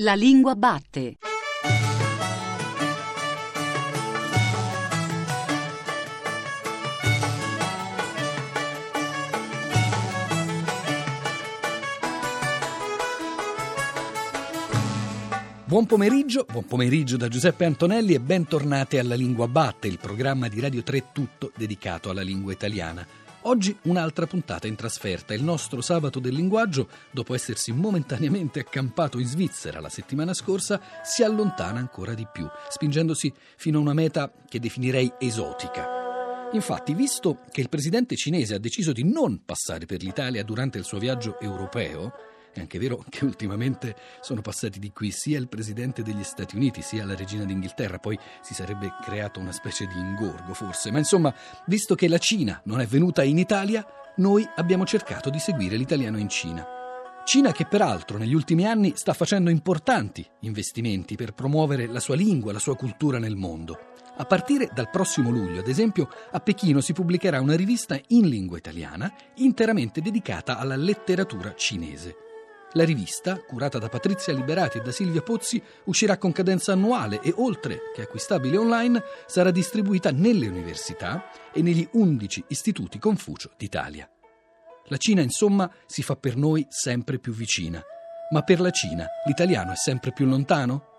La lingua batte. Buon pomeriggio, buon pomeriggio da Giuseppe Antonelli e bentornati alla Lingua Batte, il programma di Radio 3 tutto dedicato alla lingua italiana. Oggi un'altra puntata in trasferta. Il nostro sabato del linguaggio, dopo essersi momentaneamente accampato in Svizzera la settimana scorsa, si allontana ancora di più, spingendosi fino a una meta che definirei esotica. Infatti, visto che il presidente cinese ha deciso di non passare per l'Italia durante il suo viaggio europeo, è anche vero che ultimamente sono passati di qui sia il presidente degli Stati Uniti sia la regina d'Inghilterra, poi si sarebbe creato una specie di ingorgo forse, ma insomma, visto che la Cina non è venuta in Italia, noi abbiamo cercato di seguire l'italiano in Cina. Cina che peraltro negli ultimi anni sta facendo importanti investimenti per promuovere la sua lingua, la sua cultura nel mondo. A partire dal prossimo luglio, ad esempio, a Pechino si pubblicherà una rivista in lingua italiana interamente dedicata alla letteratura cinese. La rivista, curata da Patrizia Liberati e da Silvia Pozzi, uscirà con cadenza annuale e, oltre che acquistabile online, sarà distribuita nelle università e negli 11 istituti Confucio d'Italia. La Cina, insomma, si fa per noi sempre più vicina. Ma per la Cina l'italiano è sempre più lontano?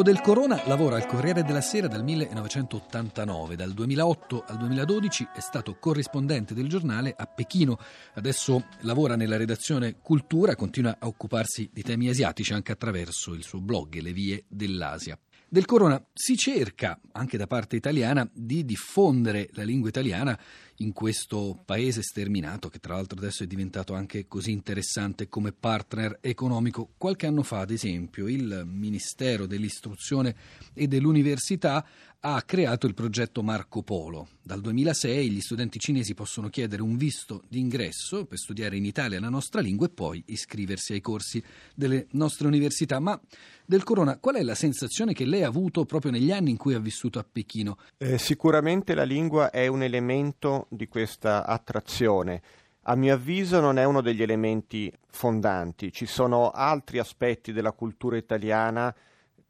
Marco del Corona lavora al Corriere della Sera dal 1989. Dal 2008 al 2012 è stato corrispondente del giornale a Pechino. Adesso lavora nella redazione Cultura, continua a occuparsi di temi asiatici anche attraverso il suo blog Le vie dell'Asia. Del Corona si cerca, anche da parte italiana, di diffondere la lingua italiana in questo paese sterminato, che tra l'altro adesso è diventato anche così interessante come partner economico. Qualche anno fa, ad esempio, il Ministero dell'Istruzione e dell'Università ha creato il progetto Marco Polo. Dal 2006 gli studenti cinesi possono chiedere un visto d'ingresso per studiare in Italia la nostra lingua e poi iscriversi ai corsi delle nostre università. Ma del Corona, qual è la sensazione che lei ha avuto proprio negli anni in cui ha vissuto a Pechino? Eh, sicuramente la lingua è un elemento di questa attrazione. A mio avviso non è uno degli elementi fondanti, ci sono altri aspetti della cultura italiana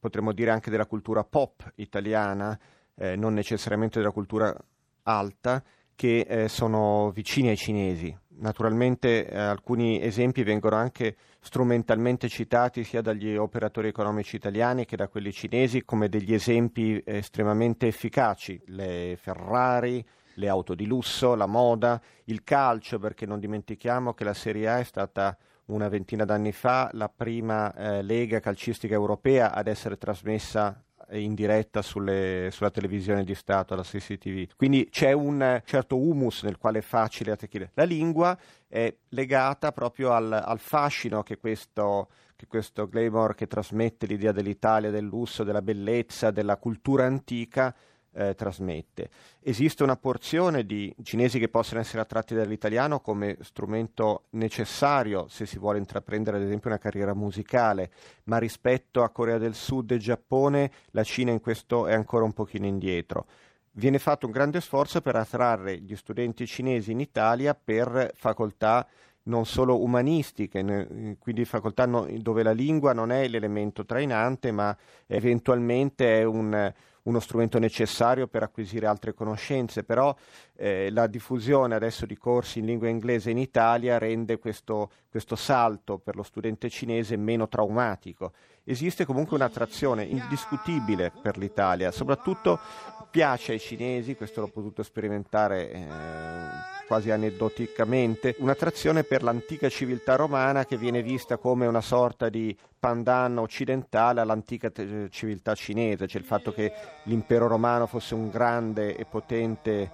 potremmo dire anche della cultura pop italiana, eh, non necessariamente della cultura alta, che eh, sono vicini ai cinesi. Naturalmente eh, alcuni esempi vengono anche strumentalmente citati sia dagli operatori economici italiani che da quelli cinesi come degli esempi estremamente efficaci, le Ferrari, le auto di lusso, la moda, il calcio, perché non dimentichiamo che la Serie A è stata una ventina d'anni fa la prima eh, lega calcistica europea ad essere trasmessa in diretta sulle, sulla televisione di Stato, la CCTV. Quindi c'è un certo humus nel quale è facile attecchire. La lingua è legata proprio al, al fascino che questo, che questo glamour che trasmette l'idea dell'Italia, del lusso, della bellezza, della cultura antica eh, trasmette. Esiste una porzione di cinesi che possono essere attratti dall'italiano come strumento necessario se si vuole intraprendere ad esempio una carriera musicale, ma rispetto a Corea del Sud e Giappone la Cina in questo è ancora un pochino indietro. Viene fatto un grande sforzo per attrarre gli studenti cinesi in Italia per facoltà non solo umanistiche, quindi facoltà dove la lingua non è l'elemento trainante, ma eventualmente è un, uno strumento necessario per acquisire altre conoscenze, però eh, la diffusione adesso di corsi in lingua inglese in Italia rende questo, questo salto per lo studente cinese meno traumatico. Esiste comunque un'attrazione indiscutibile per l'Italia, soprattutto piace ai cinesi, questo l'ho potuto sperimentare eh, quasi aneddoticamente, un'attrazione per l'antica civiltà romana che viene vista come una sorta di pandan occidentale all'antica te- civiltà cinese, cioè il fatto che l'impero romano fosse un grande e potente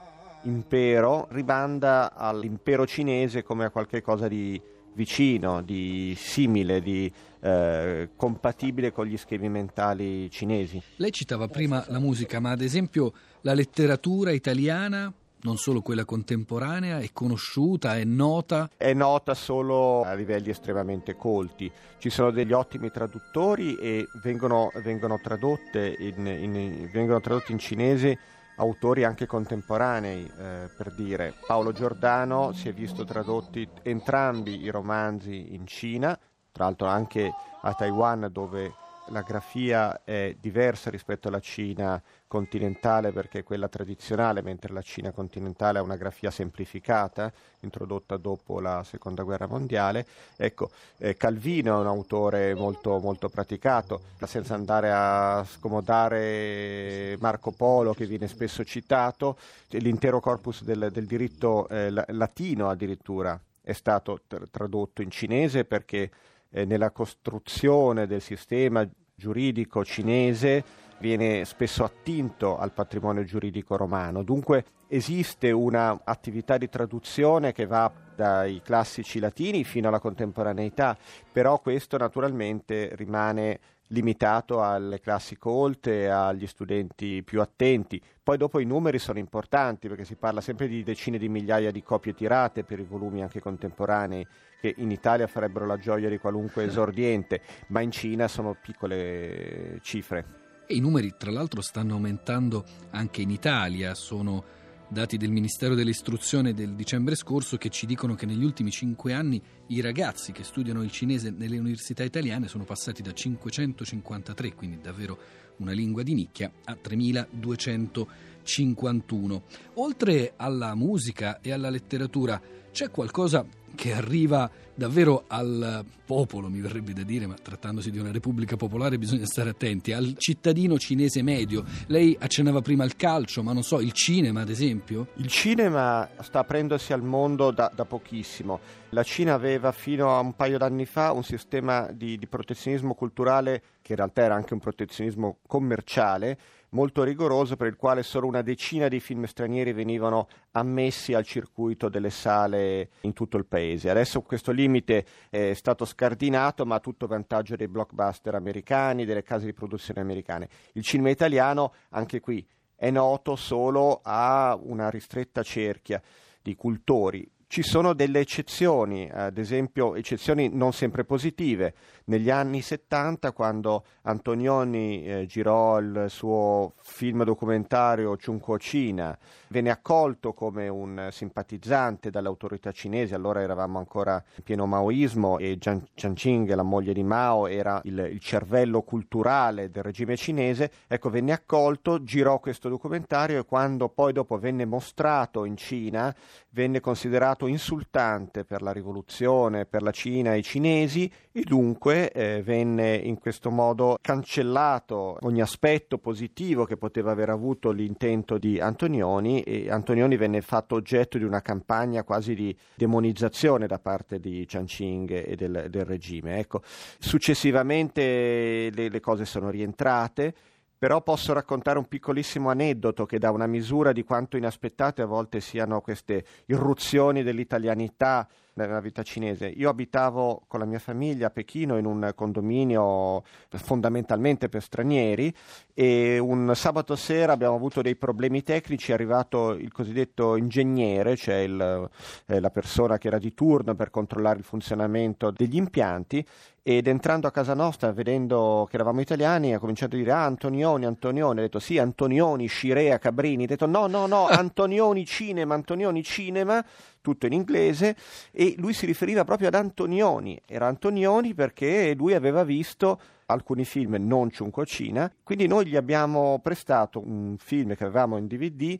impero ribanda all'impero cinese come a qualcosa di vicino, di simile, di eh, compatibile con gli schemi mentali cinesi. Lei citava prima la musica, ma ad esempio la letteratura italiana non solo quella contemporanea, è conosciuta, è nota? È nota solo a livelli estremamente colti. Ci sono degli ottimi traduttori e vengono, vengono, tradotte, in, in, vengono tradotti in cinese autori anche contemporanei, eh, per dire Paolo Giordano si è visto tradotti entrambi i romanzi in Cina, tra l'altro anche a Taiwan dove la grafia è diversa rispetto alla Cina continentale perché è quella tradizionale, mentre la Cina continentale ha una grafia semplificata, introdotta dopo la seconda guerra mondiale. Ecco, eh, Calvino è un autore molto, molto praticato, senza andare a scomodare Marco Polo che viene spesso citato, l'intero corpus del, del diritto eh, latino addirittura è stato tradotto in cinese perché eh, nella costruzione del sistema giuridico cinese viene spesso attinto al patrimonio giuridico romano. Dunque esiste un'attività di traduzione che va dai classici latini fino alla contemporaneità, però questo naturalmente rimane limitato alle classi colte agli studenti più attenti. Poi dopo i numeri sono importanti perché si parla sempre di decine di migliaia di copie tirate per i volumi anche contemporanei che in Italia farebbero la gioia di qualunque esordiente, ma in Cina sono piccole cifre. E i numeri tra l'altro stanno aumentando anche in Italia, sono dati del Ministero dell'Istruzione del dicembre scorso che ci dicono che negli ultimi cinque anni i ragazzi che studiano il cinese nelle università italiane sono passati da 553, quindi davvero una lingua di nicchia, a 3251. Oltre alla musica e alla letteratura, c'è qualcosa che arriva davvero al popolo, mi verrebbe da dire, ma trattandosi di una repubblica popolare bisogna stare attenti, al cittadino cinese medio. Lei accennava prima al calcio, ma non so, il cinema ad esempio? Il cinema sta aprendosi al mondo da, da pochissimo. La Cina aveva fino a un paio d'anni fa un sistema di, di protezionismo culturale che in realtà era anche un protezionismo commerciale molto rigoroso per il quale solo una decina di film stranieri venivano ammessi al circuito delle sale in tutto il paese. Adesso questo limite è stato scardinato, ma a tutto vantaggio dei blockbuster americani, delle case di produzione americane. Il cinema italiano, anche qui, è noto solo a una ristretta cerchia di cultori. Ci sono delle eccezioni, ad esempio eccezioni non sempre positive. Negli anni 70, quando Antonioni eh, girò il suo film documentario Chunko Cina, venne accolto come un simpatizzante dalle autorità cinesi, allora eravamo ancora in pieno maoismo e Jiang Changqing, la moglie di Mao, era il, il cervello culturale del regime cinese, ecco venne accolto, girò questo documentario e quando poi dopo venne mostrato in Cina, venne considerato insultante per la rivoluzione, per la Cina e i cinesi e dunque eh, venne in questo modo cancellato ogni aspetto positivo che poteva aver avuto l'intento di Antonioni e Antonioni venne fatto oggetto di una campagna quasi di demonizzazione da parte di Changqing e del, del regime. Ecco, successivamente le, le cose sono rientrate però posso raccontare un piccolissimo aneddoto che dà una misura di quanto inaspettate a volte siano queste irruzioni dell'italianità nella vita cinese. Io abitavo con la mia famiglia a Pechino in un condominio fondamentalmente per stranieri e un sabato sera abbiamo avuto dei problemi tecnici, è arrivato il cosiddetto ingegnere, cioè il, eh, la persona che era di turno per controllare il funzionamento degli impianti ed entrando a casa nostra, vedendo che eravamo italiani, ha cominciato a dire ah, Antonioni, Antonioni, ha detto sì, Antonioni, Scirea, Cabrini, ha detto no, no, no, Antonioni Cinema, Antonioni Cinema, tutto in inglese, e lui si riferiva proprio ad Antonioni, era Antonioni perché lui aveva visto alcuni film non Ciuncocina, quindi noi gli abbiamo prestato un film che avevamo in DVD,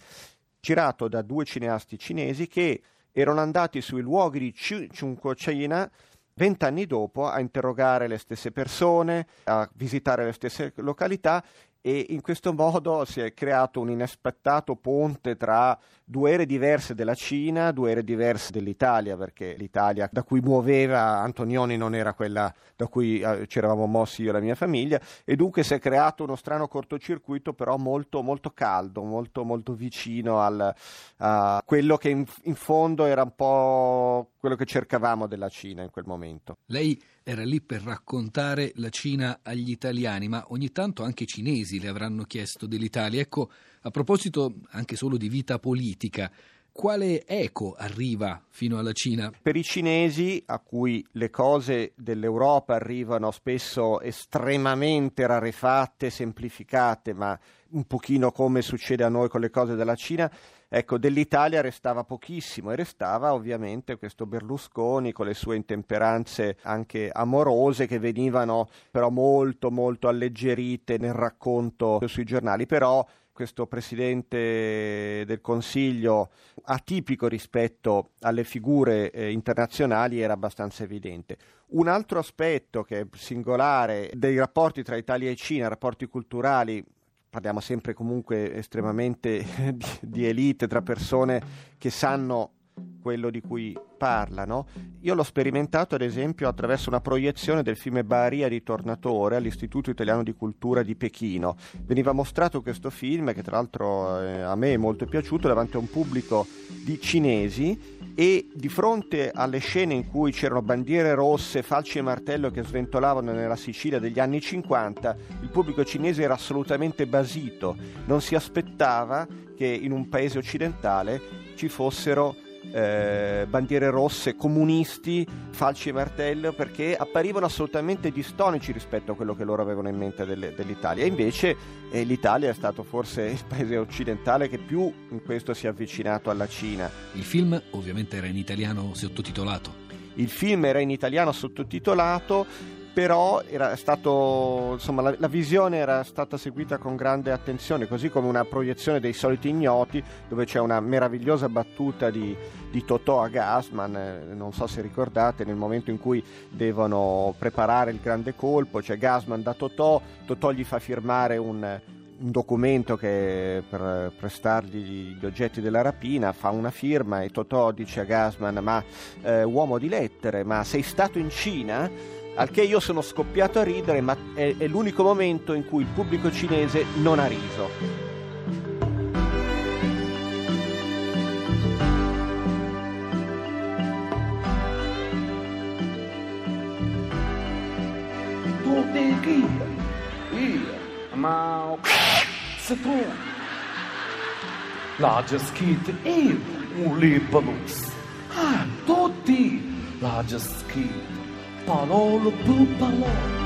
girato da due cineasti cinesi che erano andati sui luoghi di Ciuncocina vent'anni dopo a interrogare le stesse persone, a visitare le stesse località e in questo modo si è creato un inaspettato ponte tra due ere diverse della Cina, due ere diverse dell'Italia, perché l'Italia da cui muoveva Antonioni non era quella da cui eh, ci eravamo mossi io e la mia famiglia, e dunque si è creato uno strano cortocircuito, però molto, molto caldo, molto, molto vicino al, a quello che in, in fondo era un po' quello che cercavamo della Cina in quel momento. Lei era lì per raccontare la Cina agli italiani, ma ogni tanto anche i cinesi le avranno chiesto dell'Italia. Ecco, a proposito anche solo di vita politica, quale eco arriva fino alla Cina? Per i cinesi, a cui le cose dell'Europa arrivano spesso estremamente rarefatte, semplificate, ma un pochino come succede a noi con le cose della Cina, ecco, dell'Italia restava pochissimo e restava ovviamente questo Berlusconi con le sue intemperanze anche amorose che venivano però molto molto alleggerite nel racconto sui giornali, però questo Presidente del Consiglio atipico rispetto alle figure eh, internazionali era abbastanza evidente. Un altro aspetto che è singolare dei rapporti tra Italia e Cina, rapporti culturali, parliamo sempre comunque estremamente di, di elite, tra persone che sanno quello di cui parlano. Io l'ho sperimentato ad esempio attraverso una proiezione del film Baria di Tornatore all'Istituto Italiano di Cultura di Pechino. Veniva mostrato questo film che tra l'altro eh, a me è molto piaciuto davanti a un pubblico di cinesi e di fronte alle scene in cui c'erano bandiere rosse, falci e martello che sventolavano nella Sicilia degli anni 50, il pubblico cinese era assolutamente basito, non si aspettava che in un paese occidentale ci fossero eh, bandiere rosse, comunisti, falci e martello, perché apparivano assolutamente distonici rispetto a quello che loro avevano in mente delle, dell'Italia. E invece eh, l'Italia è stato forse il paese occidentale che più in questo si è avvicinato alla Cina. Il film ovviamente era in italiano sottotitolato. Il film era in italiano sottotitolato però stato, insomma, la, la, visione era stata seguita con grande attenzione, così come una proiezione dei soliti ignoti, dove c'è una meravigliosa battuta di, di Totò a Gasman, eh, non so se ricordate, nel momento in cui devono preparare il grande colpo, c'è Gasman da Totò, Totò gli fa firmare un, un documento che per prestargli gli oggetti della rapina fa una firma e Totò dice a Gasman ma eh, uomo di lettere ma sei stato in Cina? Al che io sono scoppiato a ridere, ma è, è l'unico momento in cui il pubblico cinese non ha riso. ma se tu. La jaskit e un libalus ah tutti. La jaskit parole pour parole.